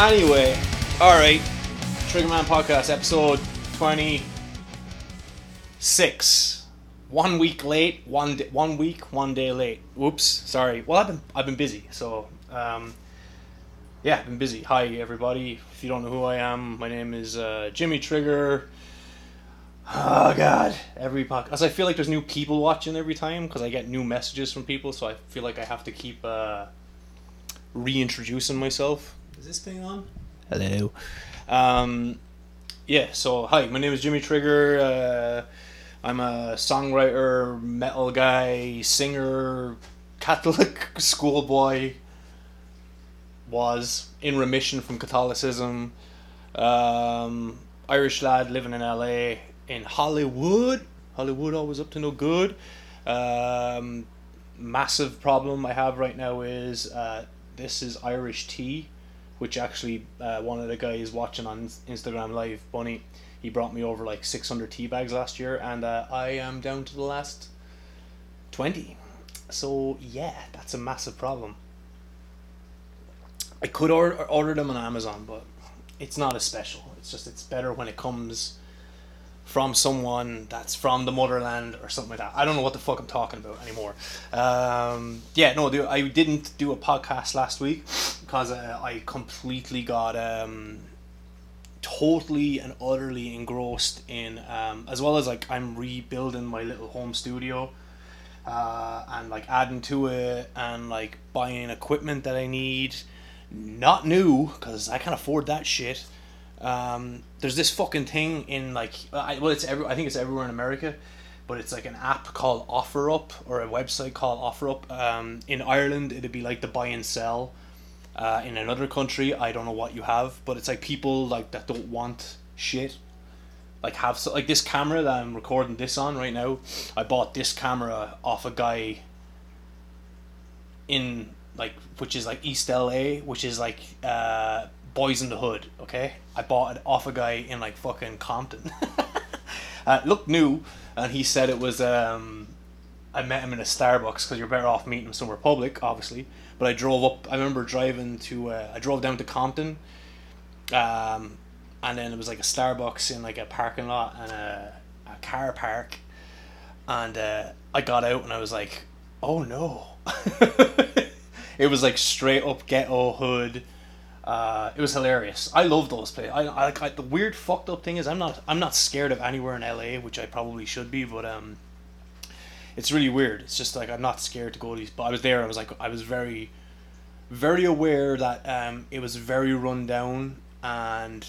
Anyway, alright. Triggerman Podcast, episode 26. One week late, one day, one week, one day late. Whoops, sorry. Well, I've been I've been busy, so um, yeah, I've been busy. Hi everybody. If you don't know who I am, my name is uh, Jimmy Trigger. Oh god, every podcast. I feel like there's new people watching every time because I get new messages from people, so I feel like I have to keep uh, reintroducing myself. Is this thing on? Hello. Um, yeah. So hi, my name is Jimmy Trigger. Uh, I'm a songwriter, metal guy, singer, Catholic schoolboy. Was in remission from Catholicism. Um, Irish lad living in LA in Hollywood. Hollywood always up to no good. Um, massive problem I have right now is uh, this is Irish tea, which actually uh, one of the guys watching on Instagram Live, Bunny, he brought me over like 600 tea bags last year, and uh, I am down to the last 20. So yeah, that's a massive problem. I could order order them on Amazon, but it's not as special. It's just it's better when it comes from someone that's from the motherland or something like that. I don't know what the fuck I'm talking about anymore. Um, yeah, no, I didn't do a podcast last week because uh, I completely got um, totally and utterly engrossed in, um, as well as like I'm rebuilding my little home studio. Uh, and like adding to it and like buying equipment that I need, not new because I can't afford that shit um, there's this fucking thing in like I, well it's every I think it's everywhere in America, but it's like an app called OfferUp or a website called OfferUp. Um, in Ireland, it'd be like the buy and sell. Uh, in another country, I don't know what you have, but it's like people like that don't want shit. Like have so, like this camera that I'm recording this on right now. I bought this camera off a guy. In like which is like East LA, which is like uh, Boyz n the Hood, okay? I bought it off a guy in like fucking Compton. uh, looked new, and he said it was. Um, I met him in a Starbucks because you're better off meeting him somewhere public, obviously. But I drove up. I remember driving to. Uh, I drove down to Compton, um, and then it was like a Starbucks in like a parking lot and a, a car park, and uh, I got out and I was like, oh no. it was like straight up ghetto hood uh, it was hilarious. I love those places. I, I, I the weird fucked up thing is I'm not I'm not scared of anywhere in LA, which I probably should be, but um, it's really weird. It's just like I'm not scared to go to these. But I was there. I was like I was very, very aware that um, it was very run down and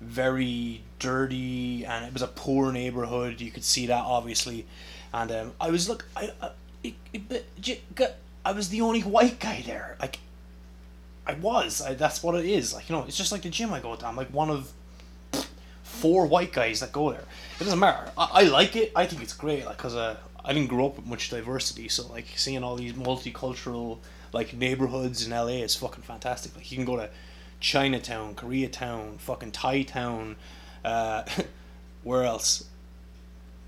very dirty, and it was a poor neighborhood. You could see that obviously, and um, I was look I, I, it, it, I was the only white guy there. Like I was. I, that's what it is. Like you know, it's just like the gym I go to. I'm like one of four white guys that go there. It doesn't matter. I, I like it. I think it's great. Like because uh, I didn't grow up with much diversity, so like seeing all these multicultural like neighborhoods in LA is fucking fantastic. Like you can go to Chinatown, Koreatown, fucking Thai town. Uh, where else?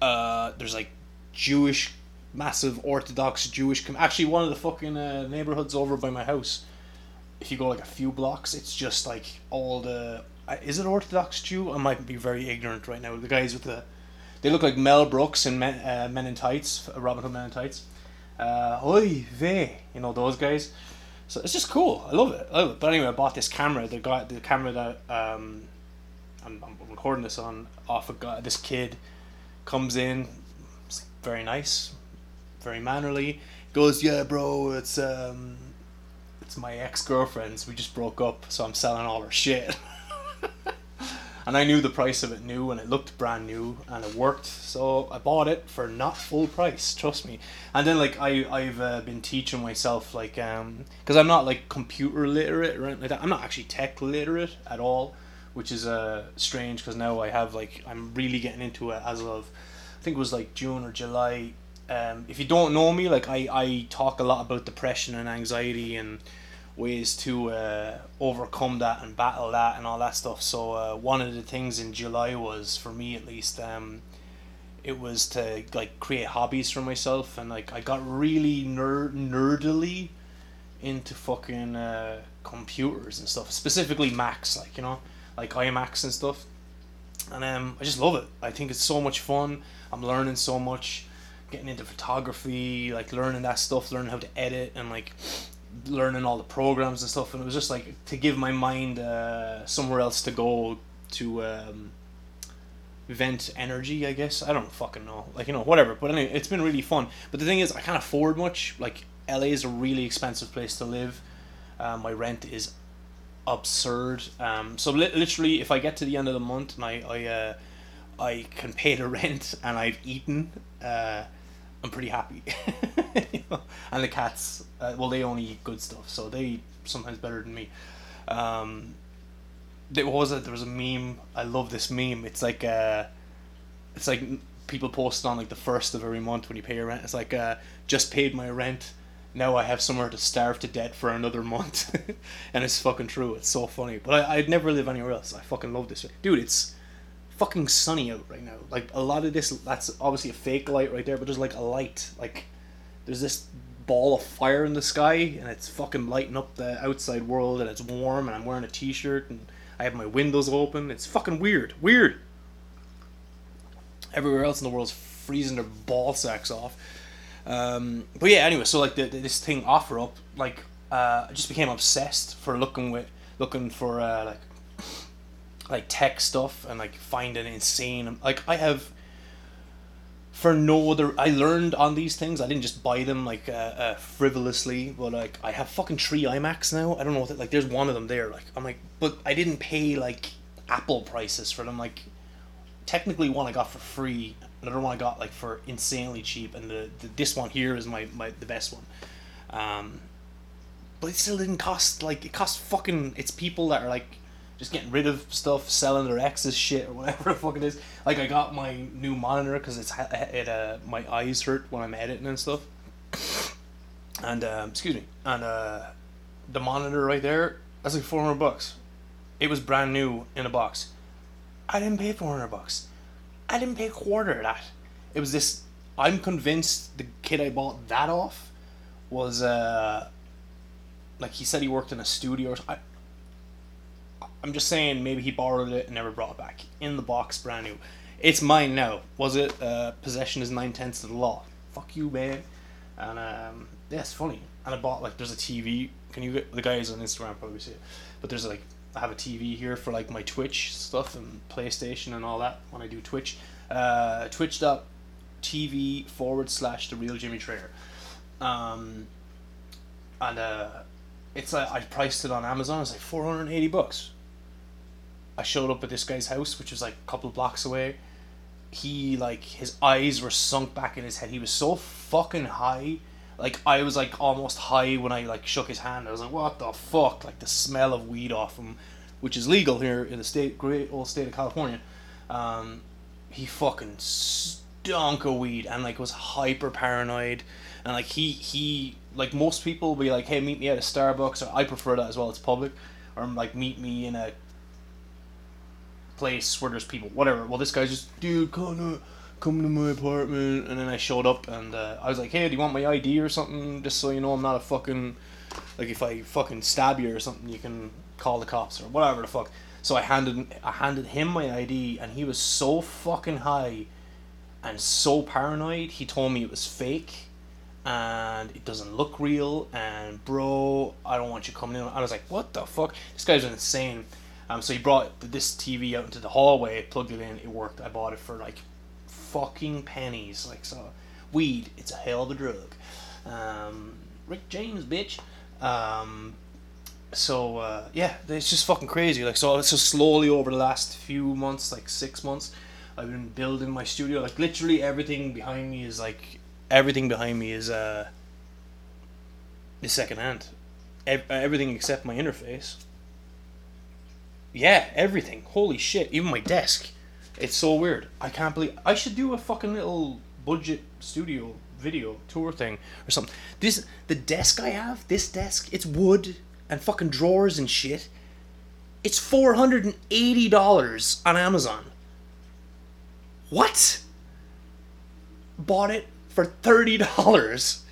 Uh, there's like Jewish, massive Orthodox Jewish. Com- Actually, one of the fucking uh, neighborhoods over by my house if you go like a few blocks, it's just like all the. Is it Orthodox Jew? I might be very ignorant right now. The guys with the, they look like Mel Brooks and Men, uh, Men in Tights, uh, Robin Hood Men in Tights. Uh, Oy you know those guys. So it's just cool. I love it. I love it. But anyway, I bought this camera. The guy, the camera that um, I'm, I'm recording this on off a guy. This kid comes in, very nice, very mannerly. Goes, yeah, bro. It's um, it's my ex girlfriend's. We just broke up, so I'm selling all her shit. and I knew the price of it new, and it looked brand new, and it worked. So I bought it for not full price. Trust me. And then like I I've uh, been teaching myself like um because I'm not like computer literate or anything like that. I'm not actually tech literate at all, which is uh strange because now I have like I'm really getting into it as of I think it was like June or July um, if you don't know me, like I, I talk a lot about depression and anxiety and ways to uh, overcome that and battle that and all that stuff. So uh, one of the things in July was for me at least, um, it was to like create hobbies for myself and like I got really nerd nerdily into fucking uh, computers and stuff, specifically Macs, like you know, like iMacs and stuff. And um, I just love it. I think it's so much fun. I'm learning so much, getting into photography, like learning that stuff, learning how to edit, and like learning all the programs and stuff. And it was just like to give my mind uh, somewhere else to go to um, vent energy. I guess I don't fucking know, like you know, whatever. But anyway, it's been really fun. But the thing is, I can't afford much. Like LA is a really expensive place to live. Uh, my rent is absurd. Um, so li- literally, if I get to the end of the month and I I, uh, I can pay the rent and I've eaten, uh, I'm pretty happy. you know? And the cats, uh, well, they only eat good stuff, so they eat sometimes better than me. Um, there was a there was a meme. I love this meme. It's like uh, it's like people post on like the first of every month when you pay your rent. It's like uh, just paid my rent now I have somewhere to starve to death for another month. and it's fucking true. It's so funny. But I, I'd never live anywhere else. I fucking love this. Dude, it's fucking sunny out right now. Like, a lot of this, that's obviously a fake light right there, but there's like a light. Like, there's this ball of fire in the sky, and it's fucking lighting up the outside world, and it's warm, and I'm wearing a t shirt, and I have my windows open. It's fucking weird. Weird. Everywhere else in the world's freezing their ball sacks off. Um, but yeah, anyway, so like the, the, this thing offer up, like uh, I just became obsessed for looking with looking for uh, like like tech stuff and like finding insane. Like I have for no other. I learned on these things. I didn't just buy them like uh, uh, frivolously, but like I have fucking three iMacs now. I don't know what like there's one of them there. Like I'm like, but I didn't pay like Apple prices for them. Like technically one I got for free, another one I got like for insanely cheap, and the, the this one here is my, my the best one. Um, but it still didn't cost like it cost fucking. It's people that are like just getting rid of stuff, selling their ex's shit or whatever the fuck it is. Like I got my new monitor because it's it uh my eyes hurt when I'm editing and stuff. And um, excuse me, and uh, the monitor right there that's like four hundred bucks. It was brand new in a box. I didn't pay four hundred bucks. I didn't pay a quarter of that. It was this. I'm convinced the kid I bought that off was uh, like he said he worked in a studio. I, I'm just saying maybe he borrowed it and never brought it back. In the box, brand new. It's mine now. Was it? Uh, possession is nine tenths of the law. Fuck you, man. And um, yeah, it's funny. And I bought like there's a TV. Can you get the guys on Instagram probably see it? But there's like I have a TV here for like my Twitch stuff and PlayStation and all that when I do Twitch. Uh, Twitch.tv forward slash the real Jimmy Trigger. Um, and uh, it's like I priced it on Amazon. It's like four hundred and eighty bucks. I showed up at this guy's house, which was like a couple blocks away. He like his eyes were sunk back in his head. He was so fucking high like I was like almost high when I like shook his hand. I was like, what the fuck? Like the smell of weed off him, which is legal here in the state, great old state of California. Um, he fucking stunk of weed and like was hyper paranoid, and like he he like most people be like, hey, meet me at a Starbucks, or I prefer that as well. It's public, or like meet me in a place where there's people, whatever. Well, this guy's just dude, kind of come to my apartment, and then I showed up, and uh, I was like, hey, do you want my ID or something, just so you know I'm not a fucking, like if I fucking stab you or something, you can call the cops or whatever the fuck. So I handed I handed him my ID, and he was so fucking high, and so paranoid. He told me it was fake, and it doesn't look real. And bro, I don't want you coming in. I was like, what the fuck? This guy's insane. Um, so he brought this TV out into the hallway, plugged it in, it worked. I bought it for like fucking pennies. Like so, weed. It's a hell of a drug. Um, Rick James, bitch. Um, so uh, yeah, it's just fucking crazy. Like so, so slowly over the last few months, like six months, I've been building my studio. Like literally everything behind me is like everything behind me is uh is secondhand. Ev- everything except my interface. Yeah, everything. Holy shit! Even my desk. It's so weird. I can't believe I should do a fucking little budget studio video tour thing or something. This the desk I have, this desk, it's wood and fucking drawers and shit. It's four hundred and eighty dollars on Amazon. What? Bought it for thirty dollars.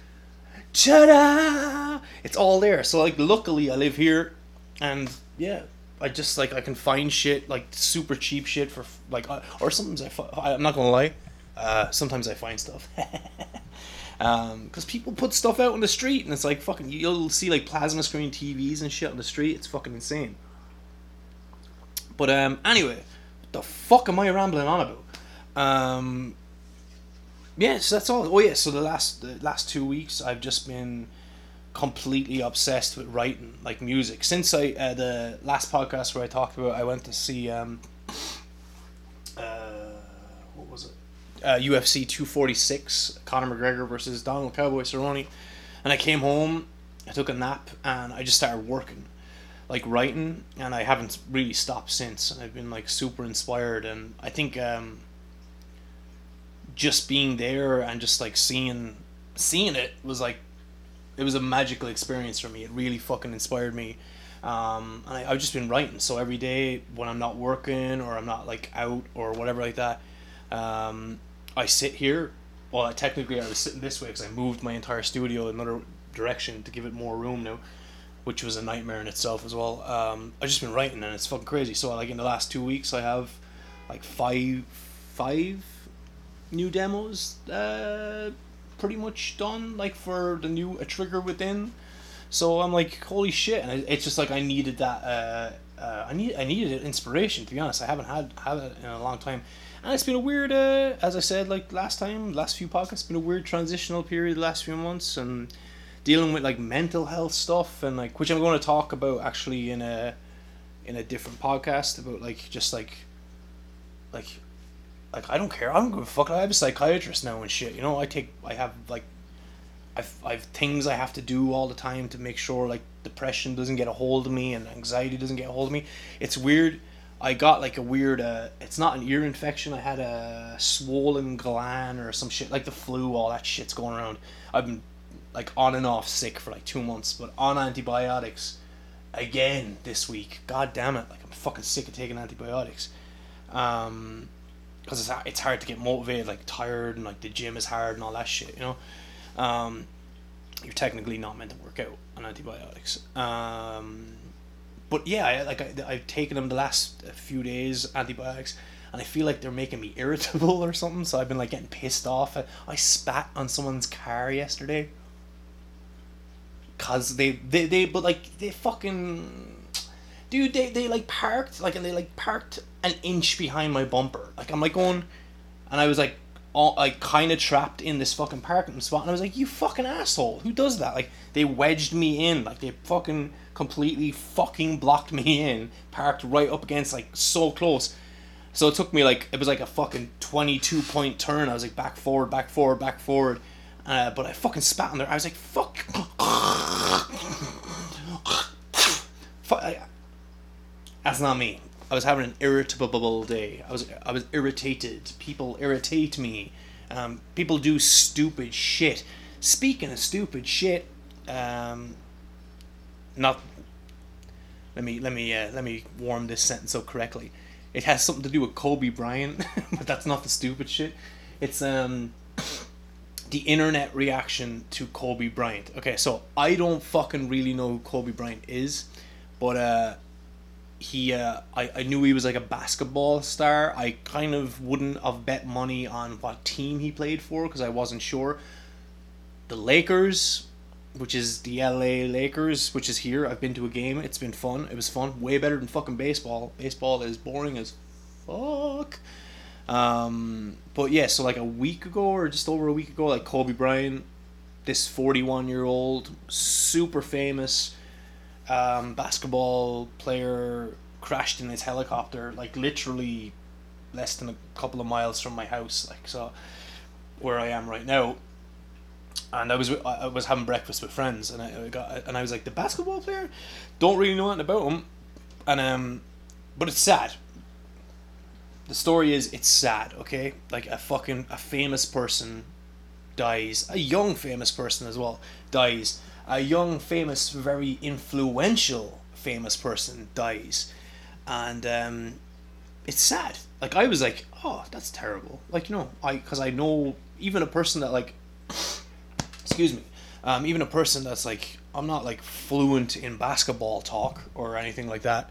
Ta-da! It's all there. So like, luckily I live here and yeah, I just like I can find shit like super cheap shit for like uh, or sometimes I I'm not gonna lie, uh, sometimes I find stuff. Um, because people put stuff out on the street and it's like fucking you'll see like plasma screen TVs and shit on the street. It's fucking insane. But um, anyway, what the fuck am I rambling on about? Um, yes, that's all. Oh yeah, so the last the last two weeks I've just been completely obsessed with writing like music. Since I uh, the last podcast where I talked about I went to see um uh what was it? Uh, UFC 246 Conor McGregor versus Donald Cowboy Cerrone. And I came home I took a nap and I just started working like writing. And I haven't really stopped since. And I've been like super inspired. And I think um just being there and just like seeing seeing it was like it was a magical experience for me. It really fucking inspired me. Um, and I, I've just been writing. So every day when I'm not working or I'm not like out or whatever like that, um, I sit here. Well, technically I was sitting this way because I moved my entire studio another direction to give it more room now, which was a nightmare in itself as well. Um, I've just been writing and it's fucking crazy. So like in the last two weeks, I have like five, five new demos. Uh, pretty much done like for the new a trigger within. So i'm like holy shit. And it's just like i needed that uh, uh, i need i needed inspiration to be honest. I haven't had had it in a long time. And it's been a weird uh, as i said like last time last few podcasts been a weird transitional period the last few months and dealing with like mental health stuff and like which i'm going to talk about actually in a in a different podcast about like just like like like I don't care. I don't give a fuck. I have a psychiatrist now and shit. You know, I take I have like I've I've things I have to do all the time to make sure like depression doesn't get a hold of me and anxiety doesn't get a hold of me. It's weird. I got like a weird uh it's not an ear infection. I had a swollen gland or some shit like the flu, all that shit's going around. I've been like on and off sick for like 2 months, but on antibiotics again this week. God damn it. Like I'm fucking sick of taking antibiotics. Um because it's, it's hard to get motivated, like tired, and like the gym is hard and all that shit, you know. Um, you're technically not meant to work out on antibiotics. Um, but yeah, I, like I, I've taken them the last few days antibiotics, and I feel like they're making me irritable or something. So I've been like getting pissed off. I spat on someone's car yesterday. Cause they they, they but like they fucking dude they, they like parked like and they like parked an inch behind my bumper. Like i'm like going and i was like all like kind of trapped in this fucking parking spot and i was like you fucking asshole. Who does that? Like they wedged me in. Like they fucking completely fucking blocked me in parked right up against like so close. So it took me like it was like a fucking 22 point turn. I was like back forward back forward back forward uh, but i fucking spat on there. I was like fuck. Fuck that's not me. I was having an irritable day. I was I was irritated. People irritate me. Um, people do stupid shit. Speaking of stupid shit, um, not. Let me let me uh, let me warm this sentence up correctly. It has something to do with Kobe Bryant, but that's not the stupid shit. It's um the internet reaction to Kobe Bryant. Okay, so I don't fucking really know who Kobe Bryant is, but uh he uh, I, I knew he was like a basketball star. I kind of wouldn't have bet money on what team he played for because i wasn't sure. The lakers which is the la lakers which is here i've been to a game. It's been fun. It was fun. Way better than fucking baseball. Baseball is boring as fuck. Um, but yeah so like a week ago or just over a week ago like kobe bryant this 41 year old super famous um, basketball player crashed in his helicopter, like literally less than a couple of miles from my house, like so, where I am right now. And I was I was having breakfast with friends, and I got and I was like the basketball player, don't really know anything about him, and um, but it's sad. The story is it's sad, okay? Like a fucking a famous person dies, a young famous person as well dies a young, famous, very influential, famous person dies, and um, it's sad. Like I was like, oh, that's terrible. Like you know, I because I know even a person that like, excuse me, Um, even a person that's like I'm not like fluent in basketball talk or anything like that.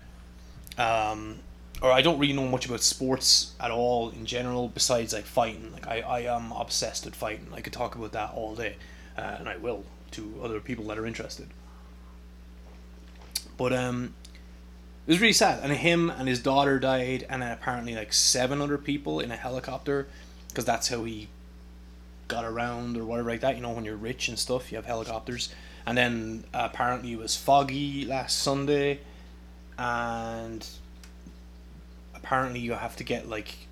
Um, or I don't really know much about sports at all in general, besides like fighting. Like I, I am obsessed with fighting. I could talk about that all day, uh, and I will to other people that are interested. But um, it was really sad, and him and his daughter died, and then apparently like seven other people in a helicopter, because that's how he got around or whatever like that. You know, when you're rich and stuff, you have helicopters. And then uh, apparently it was foggy last Sunday, and apparently you have to get like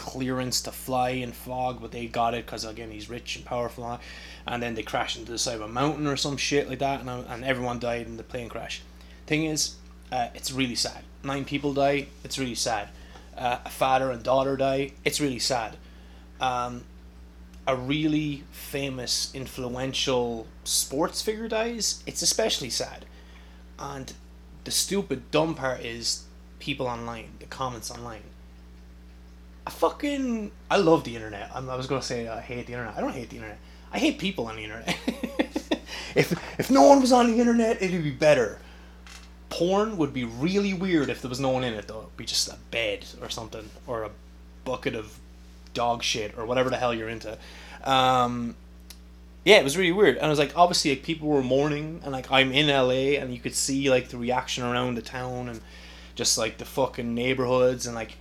clearance to fly in fog, but they got it because again he's rich and powerful. And then they crashed into the side of a mountain or some shit like that, and and everyone died in the plane crash. Thing is, uh, it's really sad. Nine people die. It's really sad. Uh, a father and daughter die. It's really sad. Um, a really famous, influential sports figure dies. It's especially sad. And the stupid, dumb part is people online, the comments online. I fucking I love the internet. I'm, I was gonna say I hate the internet. I don't hate the internet. I hate people on the internet. if if no one was on the internet, it'd be better. Porn would be really weird if there was no one in it though. It'd be just a bed or something or a bucket of dog shit or whatever the hell you're into. Um, yeah, it was really weird. And I was like, obviously, like people were mourning, and like I'm in LA, and you could see like the reaction around the town, and just like the fucking neighborhoods and like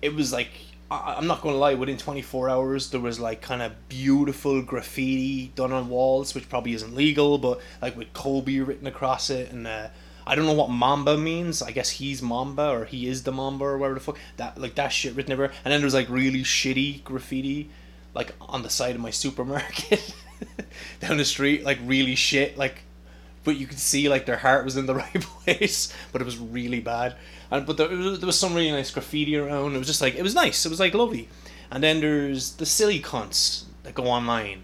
it was like I, I'm not gonna lie. Within 24 hours, there was like kind of beautiful graffiti done on walls, which probably isn't legal, but like with Kobe written across it, and uh, I don't know what Mamba means. I guess he's Mamba or he is the Mamba or whatever the fuck. That like that shit written everywhere, and then there was like really shitty graffiti, like on the side of my supermarket, down the street, like really shit, like. But you could see like their heart was in the right place, but it was really bad and but there, there was some really nice graffiti around. It was just like it was nice. It was like lovely. And then there's the silly cunts that go online.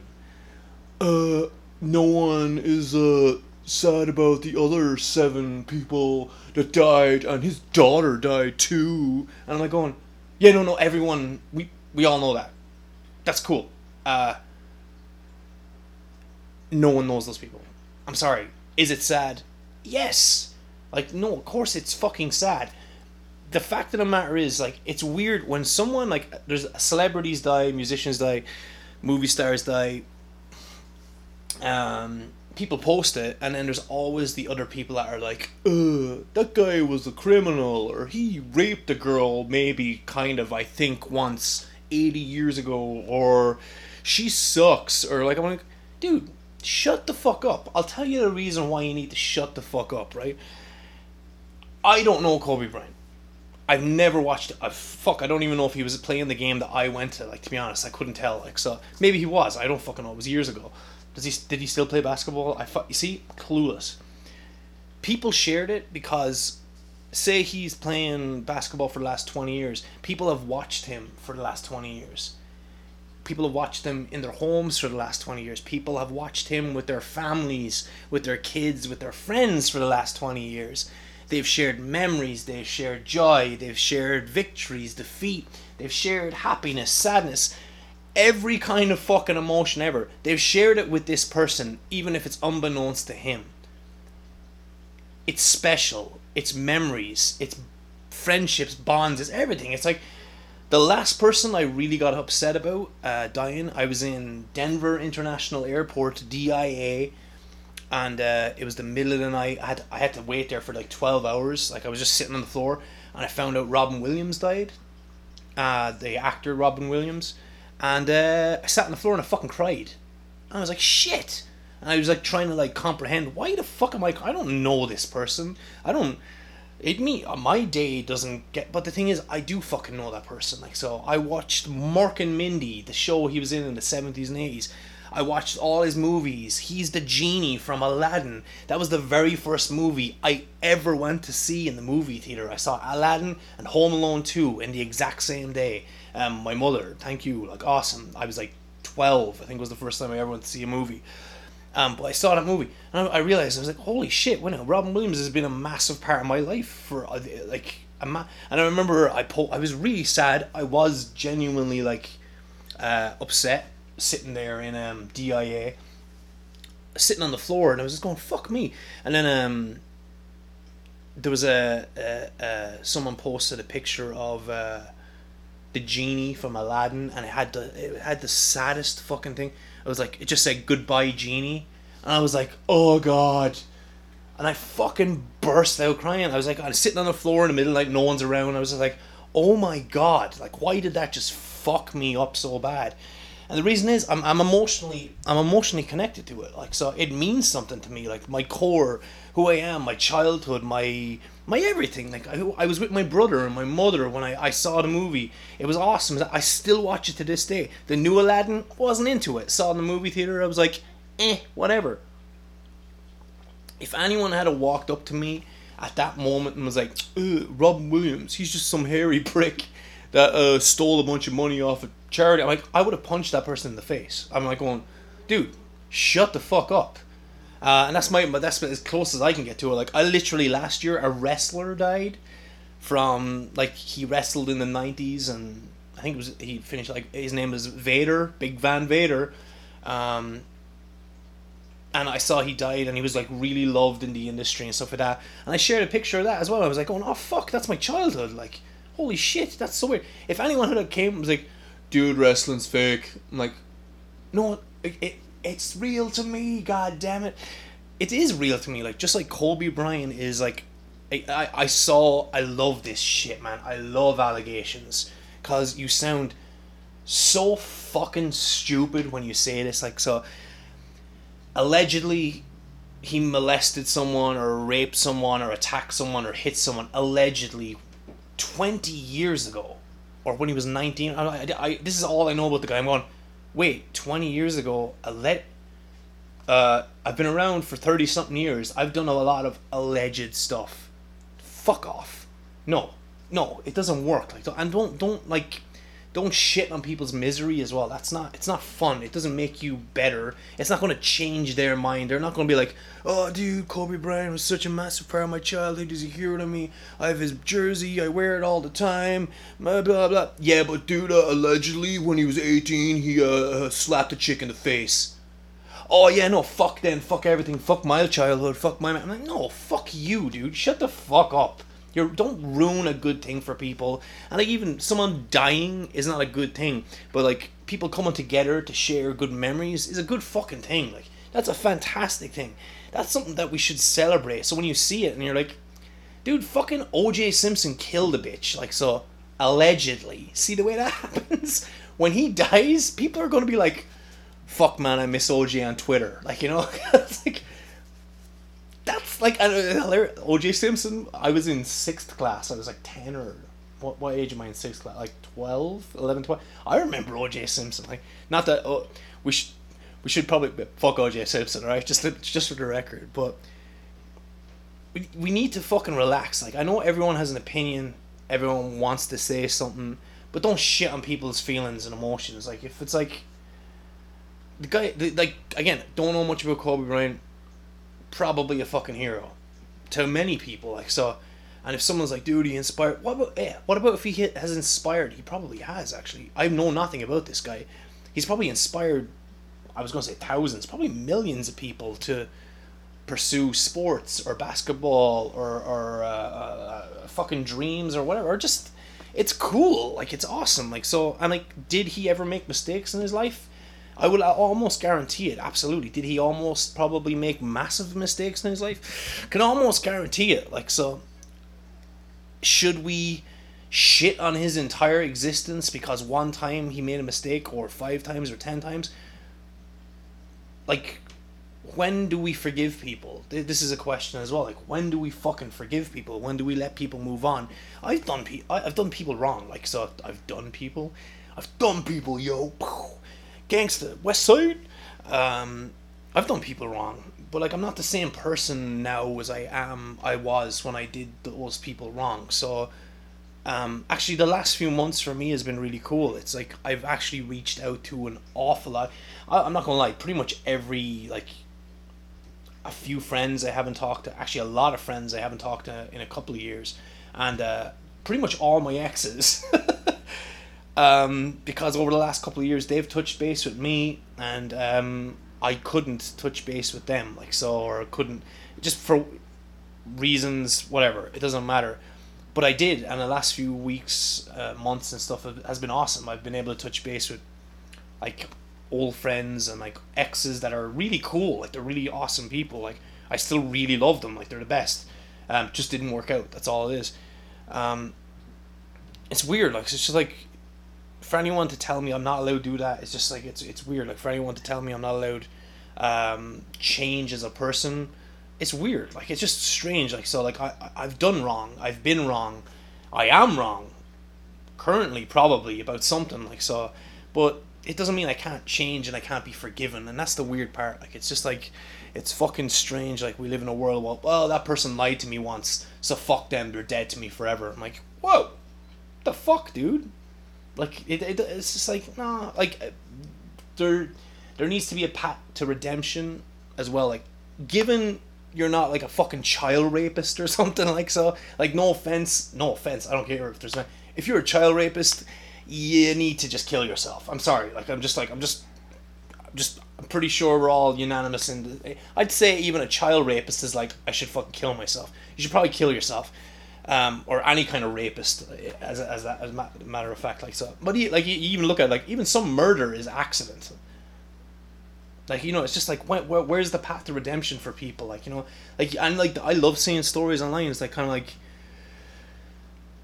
Uh, no one is uh sad about the other seven people that died, and his daughter died too. And I'm like going, yeah, no, no, everyone, we we all know that. That's cool. Uh, no one knows those people. I'm sorry. Is it sad? Yes. Like, no, of course it's fucking sad the fact of the matter is, like, it's weird when someone like there's celebrities die, musicians die, movie stars die. Um, people post it, and then there's always the other people that are like, "Uh, that guy was a criminal, or he raped a girl, maybe kind of, I think, once eighty years ago, or she sucks, or like I'm like, dude, shut the fuck up. I'll tell you the reason why you need to shut the fuck up, right? I don't know Kobe Bryant. I've never watched. Uh, fuck, I don't even know if he was playing the game that I went to. Like to be honest, I couldn't tell. Like so, maybe he was. I don't fucking know. It was years ago. Does he? Did he still play basketball? I fuck. you see, clueless. People shared it because, say he's playing basketball for the last twenty years. People have watched him for the last twenty years. People have watched him in their homes for the last 20 years. People have watched him with their families, with their kids, with their friends for the last 20 years They've shared memories, they've shared joy, they've shared victories, defeat, they've shared happiness, sadness, every kind of fucking emotion ever. They've shared it with this person, even if it's unbeknownst to him. It's special, it's memories, it's friendships, bonds, it's everything. It's like the last person I really got upset about uh, dying, I was in Denver International Airport, DIA and uh, it was the middle of the night. I had I had to wait there for like twelve hours. Like I was just sitting on the floor, and I found out Robin Williams died. Uh, the actor Robin Williams, and uh, I sat on the floor and I fucking cried. I was like shit, and I was like trying to like comprehend why the fuck am I? I don't know this person. I don't. It me my day doesn't get. But the thing is, I do fucking know that person. Like so, I watched Mork and Mindy, the show he was in in the seventies and eighties I watched all his movies. He's the genie from Aladdin. That was the very first movie I ever went to see in the movie theater. I saw Aladdin and Home Alone 2 in the exact same day. Um, my mother, thank you, like awesome. I was like 12, I think was the first time I ever went to see a movie. Um, but I saw that movie and I, realized I was like, holy shit! Wow, Robin Williams has been a massive part of my life for uh, like a ma- and I remember I po- I was really sad. I was genuinely like uh, upset sitting there in um, DIA, sitting on the floor, and I was just going fuck me. And then um, there was a, a, a someone posted a picture of uh, the genie from Aladdin, and it had the it had the saddest fucking thing. It was like it just said goodbye genie, and I was like, oh god. And I fucking burst out crying. I was like, I was sitting on the floor in the middle, like no one's around. I was like, oh my god, like why did that just fuck me up so bad? And the reason is I'm, I'm emotionally I'm emotionally connected to it. Like so it means something to me. Like my core, who I am, my childhood, my my everything. Like I, I was with my brother and my mother when I, I saw the movie. It was awesome. I still watch it to this day. The new Aladdin wasn't into it. Saw in the movie theater. I was like, eh, whatever. If anyone had walked up to me at that moment and was like, Robin Williams, he's just some hairy prick that uh, stole a bunch of money off a charity. I'm like, I would have punched that person in the face. I'm like going, dude, shut the fuck up. Uh, and that's my that's as close as I can get to it. Like I literally last year a wrestler died from like he wrestled in the nineties and I think it was he finished like his name was Vader, Big Van Vader. Um, and I saw he died and he was like really loved in the industry and stuff like that. And I shared a picture of that as well. I was like going, Oh fuck, that's my childhood, like holy shit, that's so weird. If anyone had came was like, dude, wrestling's fake. I'm like, no, it, it, it's real to me. God damn it, it is real to me. Like just like Kobe Bryant is like, I, I, I saw. I love this shit, man. I love allegations because you sound so fucking stupid when you say this. Like so, allegedly. He molested someone, or raped someone, or attacked someone, or hit someone. Allegedly, twenty years ago or when he was 19. I, I, I, this is all I know about the guy. I'm going, wait, 20 years ago, I let. Uh, I've been around for 30 something years. I've done a lot of alleged stuff. Fuck off. No, no, it doesn't work. Like, and don't don't like don't shit on people's misery as well. That's not it's not fun. It doesn't make you better. It's not going to change their mind. They're not going to be like, "Oh, dude, Kobe Bryant was such a massive part of my childhood. He's a hero to me? I have his jersey. I wear it all the time." Blah blah blah. Yeah, but dude, uh, allegedly when he was 18, he uh, uh, slapped a chick in the face. Oh yeah, no, fuck then, fuck everything, fuck my childhood, fuck my. I'm like, no, fuck you, dude. Shut the fuck up. You don't ruin a good thing for people. And like even someone dying is not a good thing, but like people coming together to share good memories is a good fucking thing. Like that's a fantastic thing. That's something that we should celebrate. So when you see it and you're like, dude, fucking OJ Simpson killed a bitch. Like so allegedly. See the way that happens? When he dies, people are gonna be like, fuck man, I miss OJ on Twitter. Like, you know? it's like that's like OJ Simpson. I was in sixth class. I was like ten or what? What age am I in sixth class? Like 12, 11, 12. I remember OJ Simpson. Like not that oh, we should we should probably fuck OJ Simpson, right? Just just for the record, but we we need to fucking relax. Like I know everyone has an opinion. Everyone wants to say something, but don't shit on people's feelings and emotions. Like if it's like the guy, the, like again, don't know much about Kobe Bryant probably a fucking hero to many people. Like so, and if someone's like, "Dude, he inspired," what about yeah? What about if he has inspired? He probably has actually. I know nothing about this guy. He's probably inspired. I was gonna say thousands, probably millions of people to pursue sports or basketball or or uh, uh, fucking dreams or whatever. Or just it's cool. Like it's awesome. Like so, I'm like, did he ever make mistakes in his life? I will almost guarantee it. Absolutely. Did he almost probably make massive mistakes in his life? Can almost guarantee it. Like so. Should we shit on his entire existence because one time he made a mistake, or five times, or ten times? Like, when do we forgive people? This is a question as well. Like, when do we fucking forgive people? When do we let people move on? I've done pe- I've done people wrong. Like, so I've done people. I've done people, yo gangster, West Side. Um, I've done people wrong, but like I'm not the same person now as I am I was when I did those people wrong. So um, actually the last few months for me has been really cool. It's like I've actually reached out to an awful lot. I, I'm not gonna lie, pretty much every like a few friends I haven't talked to. Actually, a lot of friends I haven't talked to in a couple of years, and uh, pretty much all my exes. um, because over the last couple of years they've touched base with me and um, I couldn't touch base with them like so or couldn't just for reasons whatever it doesn't matter. But I did and the last few weeks uh, months and stuff has been awesome. I've been able to touch base with like old friends and like exes that are really cool like they're really awesome people like I still really love them like they're the best. Um, just didn't work out that's all it is. Um, it's weird like it's just like for anyone to tell me I'm not allowed to do that, it's just like it's it's weird. Like for anyone to tell me I'm not allowed um, change as a person, it's weird. Like it's just strange. Like so, like I I've done wrong. I've been wrong. I am wrong. Currently, probably about something like so, but it doesn't mean I can't change and I can't be forgiven. And that's the weird part. Like it's just like it's fucking strange. Like we live in a world where well that person lied to me once, so fuck them. They're dead to me forever. I'm like whoa, the fuck, dude like it, it it's just like nah, like uh, there there needs to be a path to redemption as well. Like given you're not like a fucking child rapist or something like so. Like no offense, no offense. I don't care if there's if you're a child rapist, you need to just kill yourself. I'm sorry. Like I'm just like I'm just I'm just I'm pretty sure we're all unanimous in. I'd say even a child rapist is like I should fucking kill myself. You should probably kill yourself um, or any kind of rapist, as as that as a matter of fact, like so. But he, like you even look at like even some murder is accident. Like you know, it's just like where, where, where's the path to redemption for people? Like you know, like and like I love seeing stories online. It's like kind of like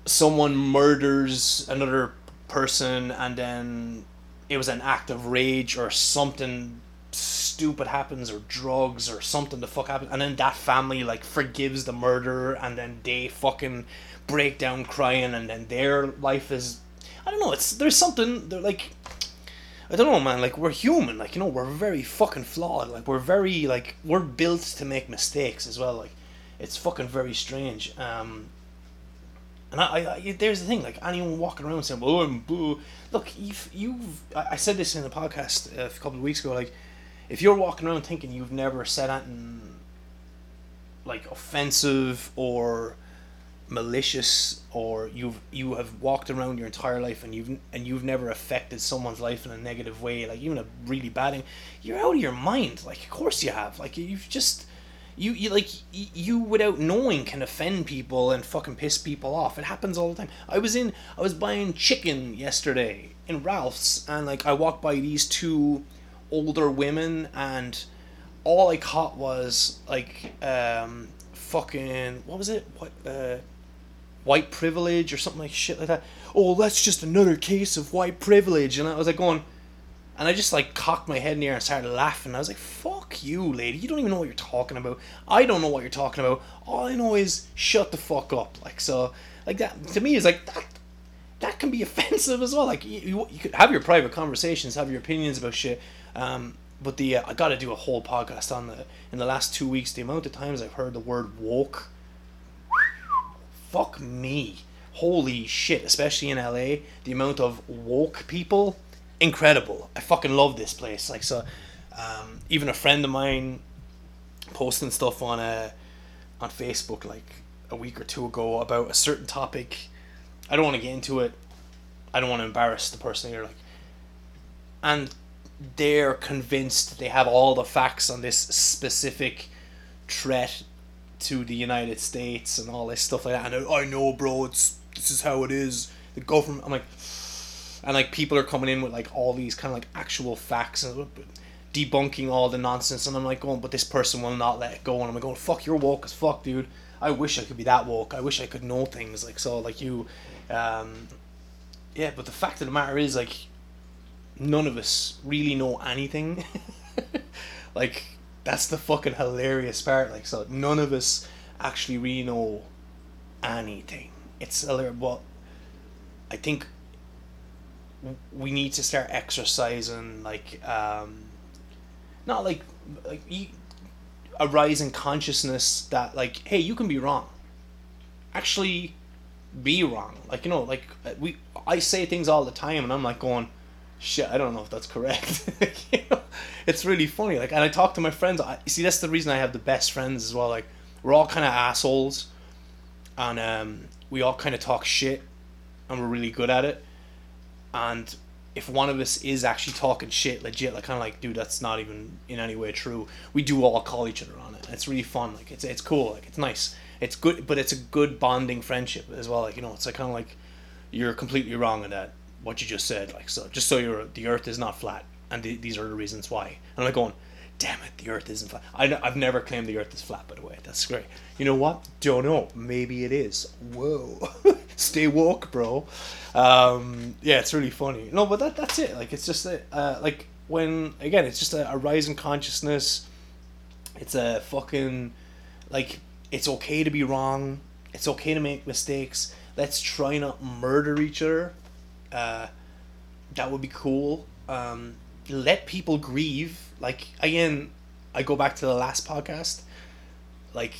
someone murders another person and then it was an act of rage or something stupid happens or drugs or something the fuck happens and then that family like forgives the murderer and then they fucking break down crying and then their life is I don't know it's there's something they're like I don't know man like we're human like you know we're very fucking flawed like we're very like we're built to make mistakes as well like it's fucking very strange um and I, I, there's the thing, like anyone walking around saying, "Oh, I'm boo." Look, you've, you've. I said this in the podcast a couple of weeks ago. Like, if you're walking around thinking you've never said anything like offensive or malicious or you've you have walked around your entire life and you've and you've never affected someone's life in a negative way like even a really bad thing you're out of your mind. Like of course you have. Like you've just you, you like you without knowing can offend people and fucking piss people off. It happens all the time. I was in i was buying chicken yesterday in ralph's and like i walked by these two older women and all I caught was like um fucking what was it? What uh white privilege or something like shit like that. Oh that's just another case of white privilege. And I was like going and I just like cocked my head in the air and started laughing. I was like fuck you lady. You don't even know what you're talking about. I don't know what you're talking about. All I know is shut the fuck up. Like so like that to me is like that that can be offensive as well. Like you, you could have your private conversations have your opinions about shit um, but the uh, I got to do a whole podcast on the in the last two weeks. The amount of times I've heard the word woke. Fuck me, holy shit! Especially in LA, the amount of woke people, incredible. I fucking love this place. Like so, um, even a friend of mine posting stuff on a uh, on Facebook like a week or two ago about a certain topic. I don't want to get into it. I don't want to embarrass the person here. Like, and they're convinced they have all the facts on this specific threat to the United States and all this stuff like that. And I know, bro, it's this is how it is. The government. I'm like, and like people are coming in with like all these kind of like actual facts and debunking all the nonsense. And I'm like going, but this person will not let it go. And I'm like going, fuck, you're woke as fuck, dude. I wish I could be that woke. I wish I could know things like so, like you. Um, yeah, but the fact of the matter is, like, none of us really know anything. like that's the fucking hilarious part. Like so, none of us actually really know anything. It's hilarious, but I think we need to start exercising like um, not like like a rise in consciousness that like hey you can be wrong actually be wrong like you know like we i say things all the time and i'm like going shit, I don't know if that's correct. you know? It's really funny. Like, and I talk to my friends. I see that's the reason I have the best friends as well. Like, we're all kind of assholes, and um, we all kind of talk shit, and we're really good at it. And if one of us is actually talking shit legit, like kind of like, dude, that's not even in any way true. We do all call each other on it. It's really fun. Like it's it's cool. Like it's nice. It's good, but it's a good bonding friendship as well. Like you know, it's like kind of like you're completely wrong in that what you just said. Like so, just so you're the Earth is not flat, and the, these are the reasons why. And I'm like going, damn it, the Earth isn't flat. I, I've never claimed the Earth is flat, by the way. That's great. You know what? Don't know. Maybe it is. Whoa. Stay woke, bro. Um, yeah, it's really funny. No, but that that's it. Like, it's just a, uh, like when again, it's just a, a rise in consciousness. It's a fucking like it's okay to be wrong. It's okay to make mistakes. Let's try not murder each other. Uh, that would be cool. Um, let people grieve. Like again, I go back to the last podcast. Like,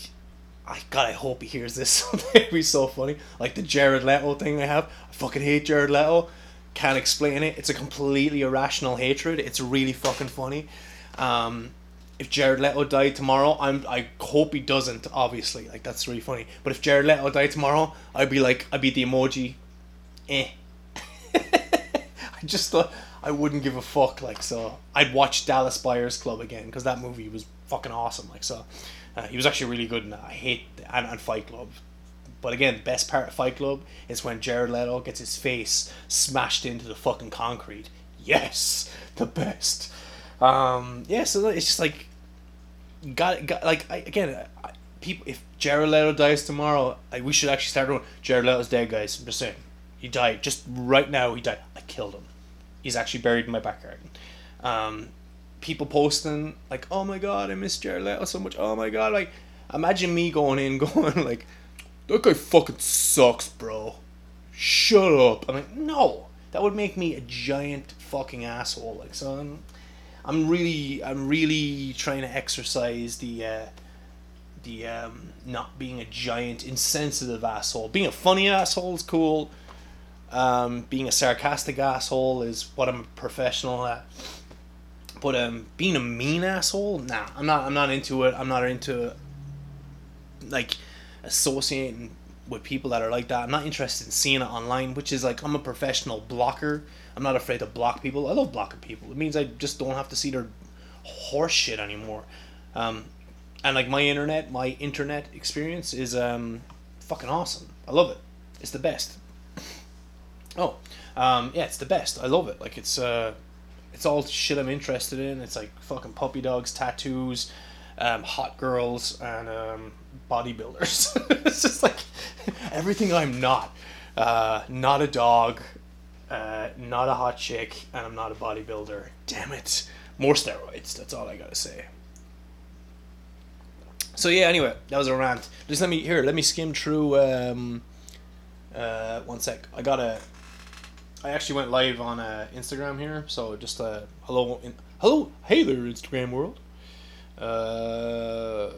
I God, I hope he hears this. It'd be so funny. Like the Jared Leto thing I have. I fucking hate Jared Leto. Can't explain it. It's a completely irrational hatred. It's really fucking funny. Um, if Jared Leto died tomorrow, I'm I hope he doesn't. Obviously, like that's really funny. But if Jared Leto died tomorrow, I'd be like, I'd be the emoji, eh. Just I wouldn't give a fuck. Like so, I'd watch Dallas Buyers Club again because that movie was fucking awesome. Like so, uh, he was actually really good. And I hate and, and Fight Club. But again, the best part of Fight Club is when Jared Leto gets his face smashed into the fucking concrete. Yes, the best. Um, yeah, so it's just like, got got like I, again, I, people. If Jared Leto dies tomorrow, I, we should actually start. Jared Leto's dead, guys. I'm just saying, he died just right now. He died. I killed him. He's actually buried in my backyard. Um, people posting like, "Oh my god, I miss Jared Leto so much." Oh my god, like, imagine me going in, going like, "That guy fucking sucks, bro." Shut up. I'm like, no, that would make me a giant fucking asshole. Like, so I'm, I'm really, I'm really trying to exercise the, uh, the um, not being a giant insensitive asshole. Being a funny asshole is cool. Um, being a sarcastic asshole is what I'm a professional at. But um, being a mean asshole, nah, I'm not. I'm not into it. I'm not into like associating with people that are like that. I'm not interested in seeing it online, which is like I'm a professional blocker. I'm not afraid to block people. I love blocking people. It means I just don't have to see their horse shit anymore. Um, and like my internet, my internet experience is um, fucking awesome. I love it. It's the best. Oh, um, yeah, it's the best. I love it. Like it's uh, it's all shit I'm interested in. It's like fucking puppy dogs, tattoos, um, hot girls, and um, bodybuilders. it's just like everything I'm not. Uh, not a dog, uh, not a hot chick, and I'm not a bodybuilder. Damn it. More steroids. That's all I gotta say. So yeah. Anyway, that was a rant. Just let me here. Let me skim through. Um, uh, one sec. I gotta. I actually went live on uh, Instagram here, so just uh, hello, in, hello, hey there, Instagram world. Uh,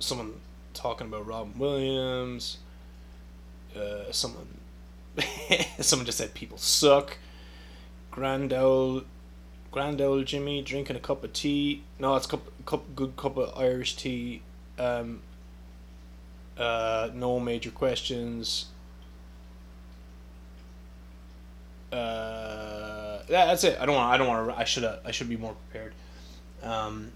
someone talking about Robin Williams. Uh, someone, someone just said people suck. Grand old, grand old Jimmy drinking a cup of tea. No, it's cup, cup good cup of Irish tea. Um, uh, no major questions. Uh, yeah, that's it. I don't want. I don't want to. I should. I should be more prepared. Um,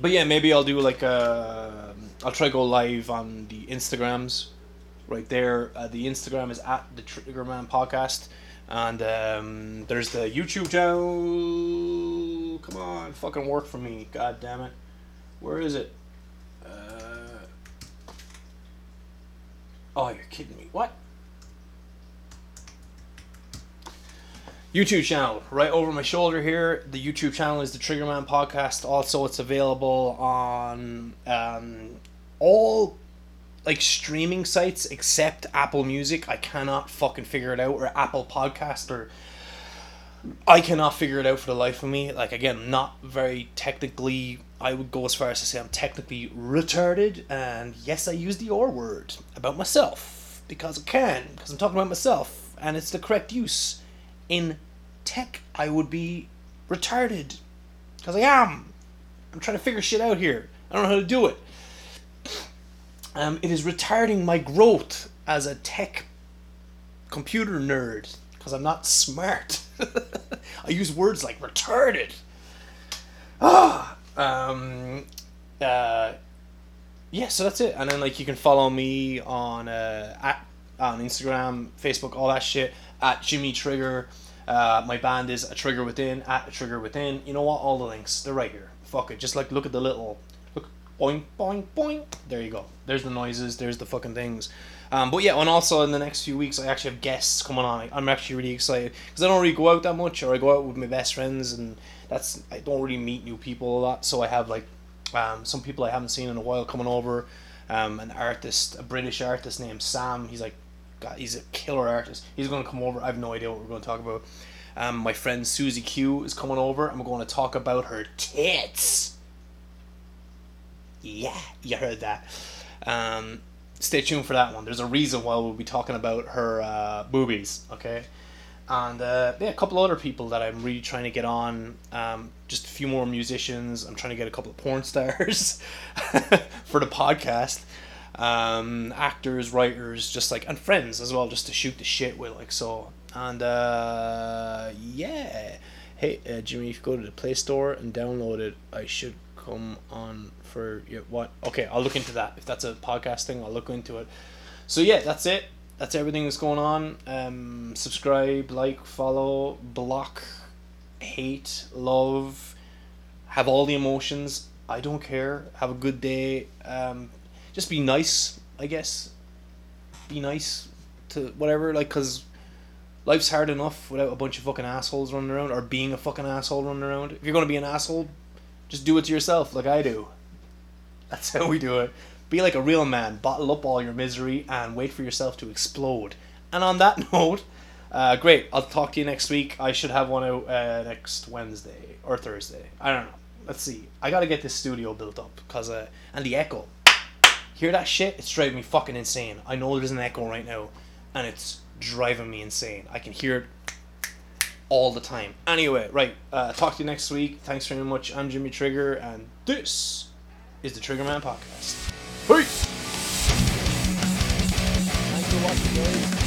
but yeah, maybe I'll do like a. I'll try to go live on the Instagrams, right there. Uh, the Instagram is at the Triggerman Podcast, and um, there's the YouTube channel. Come on, fucking work for me. God damn it, where is it? Uh, oh, you're kidding me. What? YouTube channel right over my shoulder here. The YouTube channel is the Triggerman Podcast. Also, it's available on um, all like streaming sites except Apple Music. I cannot fucking figure it out, or Apple Podcast, or I cannot figure it out for the life of me. Like again, not very technically. I would go as far as to say I'm technically retarded, and yes, I use the R word about myself because I can, because I'm talking about myself, and it's the correct use in tech, I would be retarded. Because I am. I'm trying to figure shit out here. I don't know how to do it. Um, it is retarding my growth as a tech computer nerd. because I'm not smart. I use words like retarded. Ah, um, uh, yeah. So that's it. And then like you can follow me on uh, at on Instagram, Facebook, all that shit at Jimmy Trigger. Uh, my band is a Trigger Within at a Trigger Within. You know what? All the links they're right here. Fuck it. Just like look at the little look boing boing boing. There you go. There's the noises. There's the fucking things. Um, but yeah, and also in the next few weeks, I actually have guests coming on. I'm actually really excited because I don't really go out that much, or I go out with my best friends, and that's I don't really meet new people a lot. So I have like um, some people I haven't seen in a while coming over. Um, an artist, a British artist named Sam. He's like, God, he's a killer artist. He's going to come over. I have no idea what we're going to talk about. Um, my friend Susie Q is coming over. I'm going to talk about her tits. Yeah, you heard that. Um, stay tuned for that one. There's a reason why we'll be talking about her uh, boobies, okay? And uh, yeah, a couple other people that I'm really trying to get on. Um, just a few more musicians. I'm trying to get a couple of porn stars for the podcast. Um, actors, writers, just like and friends as well, just to shoot the shit with, like so. And uh, yeah, hey uh, Jimmy, if you go to the Play Store and download it, I should come on for your what? Okay, I'll look into that. If that's a podcast thing, I'll look into it. So yeah, that's it. That's everything that's going on. Um, subscribe, like, follow, block, hate, love, have all the emotions. I don't care. Have a good day. Um, just be nice, I guess. Be nice to whatever, like, cause life's hard enough without a bunch of fucking assholes running around or being a fucking asshole running around. If you're gonna be an asshole, just do it to yourself, like I do. That's how we do it. Be like a real man. Bottle up all your misery and wait for yourself to explode. And on that note, uh, great. I'll talk to you next week. I should have one out uh, next Wednesday or Thursday. I don't know. Let's see. I gotta get this studio built up cause uh, and the echo. Hear that shit? It's driving me fucking insane. I know there's an echo right now, and it's driving me insane. I can hear it all the time. Anyway, right. Uh, talk to you next week. Thanks very much. I'm Jimmy Trigger, and this is the Trigger Man Podcast. Peace! Thanks for watching, guys.